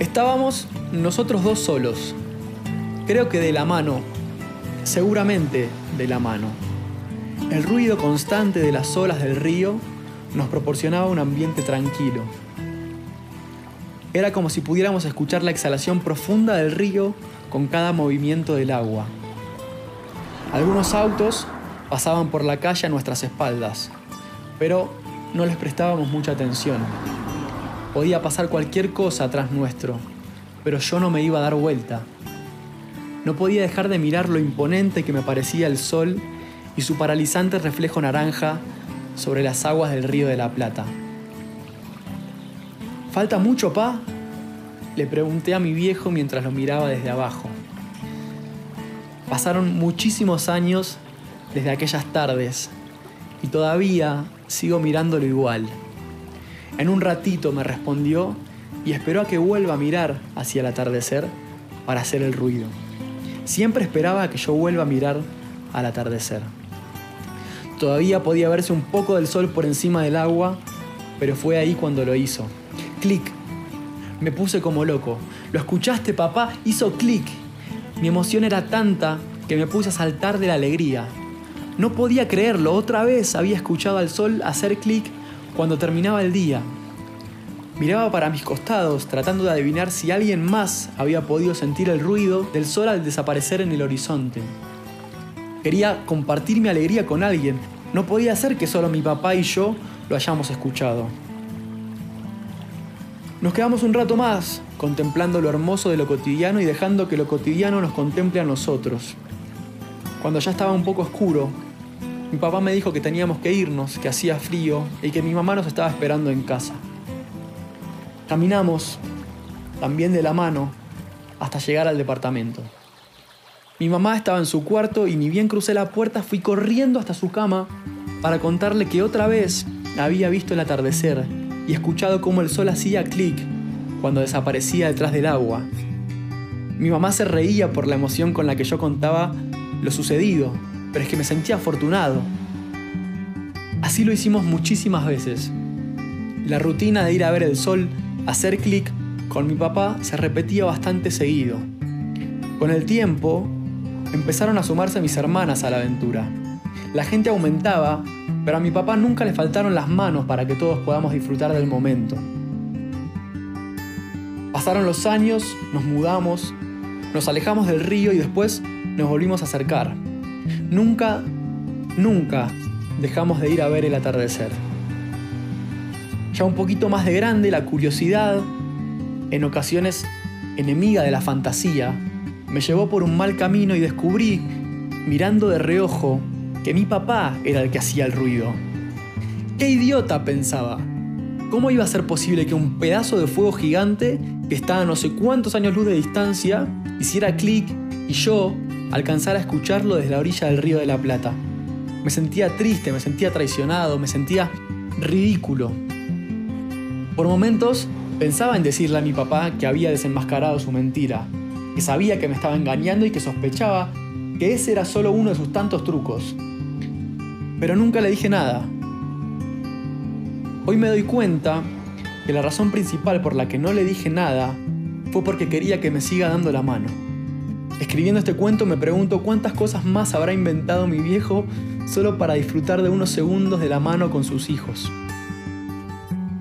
Estábamos nosotros dos solos. Creo que de la mano, seguramente de la mano. El ruido constante de las olas del río nos proporcionaba un ambiente tranquilo. Era como si pudiéramos escuchar la exhalación profunda del río con cada movimiento del agua. Algunos autos pasaban por la calle a nuestras espaldas, pero no les prestábamos mucha atención. Podía pasar cualquier cosa atrás nuestro, pero yo no me iba a dar vuelta. No podía dejar de mirar lo imponente que me parecía el sol y su paralizante reflejo naranja sobre las aguas del río de la Plata. ¿Falta mucho, pa? Le pregunté a mi viejo mientras lo miraba desde abajo. Pasaron muchísimos años desde aquellas tardes y todavía sigo mirándolo igual. En un ratito me respondió y esperó a que vuelva a mirar hacia el atardecer para hacer el ruido. Siempre esperaba que yo vuelva a mirar al atardecer. Todavía podía verse un poco del sol por encima del agua, pero fue ahí cuando lo hizo. Clic. Me puse como loco. ¿Lo escuchaste, papá? Hizo clic. Mi emoción era tanta que me puse a saltar de la alegría. No podía creerlo, otra vez había escuchado al sol hacer clic cuando terminaba el día. Miraba para mis costados, tratando de adivinar si alguien más había podido sentir el ruido del sol al desaparecer en el horizonte. Quería compartir mi alegría con alguien. No podía ser que solo mi papá y yo lo hayamos escuchado. Nos quedamos un rato más, contemplando lo hermoso de lo cotidiano y dejando que lo cotidiano nos contemple a nosotros. Cuando ya estaba un poco oscuro, mi papá me dijo que teníamos que irnos, que hacía frío y que mi mamá nos estaba esperando en casa. Caminamos, también de la mano, hasta llegar al departamento. Mi mamá estaba en su cuarto y ni bien crucé la puerta fui corriendo hasta su cama para contarle que otra vez había visto el atardecer y escuchado cómo el sol hacía clic cuando desaparecía detrás del agua. Mi mamá se reía por la emoción con la que yo contaba lo sucedido, pero es que me sentía afortunado. Así lo hicimos muchísimas veces. La rutina de ir a ver el sol, hacer clic, con mi papá se repetía bastante seguido. Con el tiempo, empezaron a sumarse mis hermanas a la aventura. La gente aumentaba, pero a mi papá nunca le faltaron las manos para que todos podamos disfrutar del momento. Pasaron los años, nos mudamos, nos alejamos del río y después nos volvimos a acercar. Nunca, nunca dejamos de ir a ver el atardecer. Ya un poquito más de grande, la curiosidad, en ocasiones enemiga de la fantasía, me llevó por un mal camino y descubrí, mirando de reojo, que mi papá era el que hacía el ruido. ¡Qué idiota! pensaba. ¿Cómo iba a ser posible que un pedazo de fuego gigante, que estaba a no sé cuántos años luz de distancia, hiciera clic y yo alcanzara a escucharlo desde la orilla del río de la Plata? Me sentía triste, me sentía traicionado, me sentía ridículo. Por momentos pensaba en decirle a mi papá que había desenmascarado su mentira, que sabía que me estaba engañando y que sospechaba que ese era solo uno de sus tantos trucos. Pero nunca le dije nada. Hoy me doy cuenta que la razón principal por la que no le dije nada fue porque quería que me siga dando la mano. Escribiendo este cuento me pregunto cuántas cosas más habrá inventado mi viejo solo para disfrutar de unos segundos de la mano con sus hijos.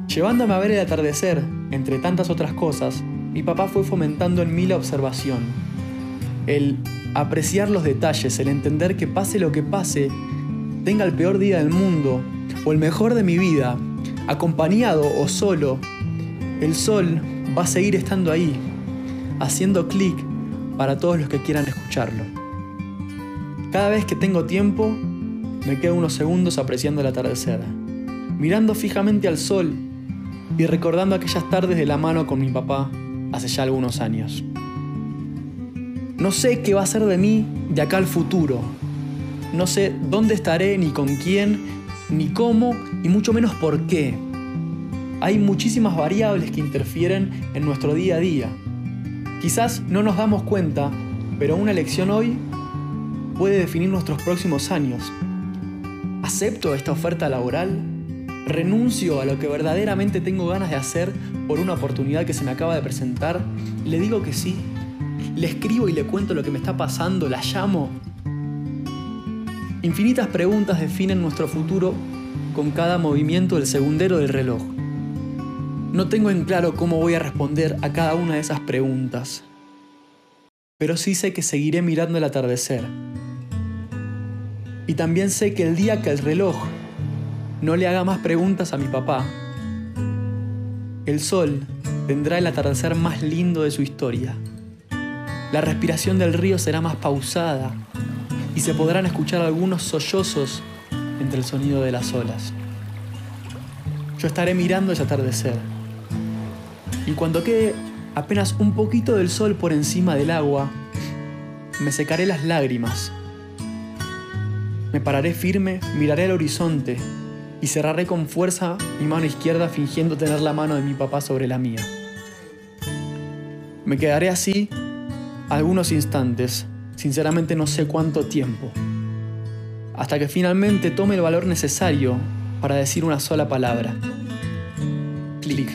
Llevándome a ver el atardecer, entre tantas otras cosas, mi papá fue fomentando en mí la observación, el apreciar los detalles, el entender que pase lo que pase, tenga el peor día del mundo o el mejor de mi vida, acompañado o solo, el sol va a seguir estando ahí, haciendo clic para todos los que quieran escucharlo. Cada vez que tengo tiempo, me quedo unos segundos apreciando el atardecer, mirando fijamente al sol y recordando aquellas tardes de la mano con mi papá hace ya algunos años. No sé qué va a ser de mí de acá al futuro. No sé dónde estaré, ni con quién, ni cómo, y mucho menos por qué. Hay muchísimas variables que interfieren en nuestro día a día. Quizás no nos damos cuenta, pero una elección hoy puede definir nuestros próximos años. ¿Acepto esta oferta laboral? renuncio a lo que verdaderamente tengo ganas de hacer por una oportunidad que se me acaba de presentar, le digo que sí, le escribo y le cuento lo que me está pasando, la llamo. Infinitas preguntas definen nuestro futuro con cada movimiento del segundero del reloj. No tengo en claro cómo voy a responder a cada una de esas preguntas, pero sí sé que seguiré mirando el atardecer. Y también sé que el día que el reloj no le haga más preguntas a mi papá, el sol tendrá el atardecer más lindo de su historia. La respiración del río será más pausada y se podrán escuchar algunos sollozos entre el sonido de las olas. Yo estaré mirando ese atardecer y cuando quede apenas un poquito del sol por encima del agua, me secaré las lágrimas. Me pararé firme, miraré al horizonte y cerraré con fuerza mi mano izquierda fingiendo tener la mano de mi papá sobre la mía. Me quedaré así algunos instantes, sinceramente no sé cuánto tiempo, hasta que finalmente tome el valor necesario para decir una sola palabra. Clic.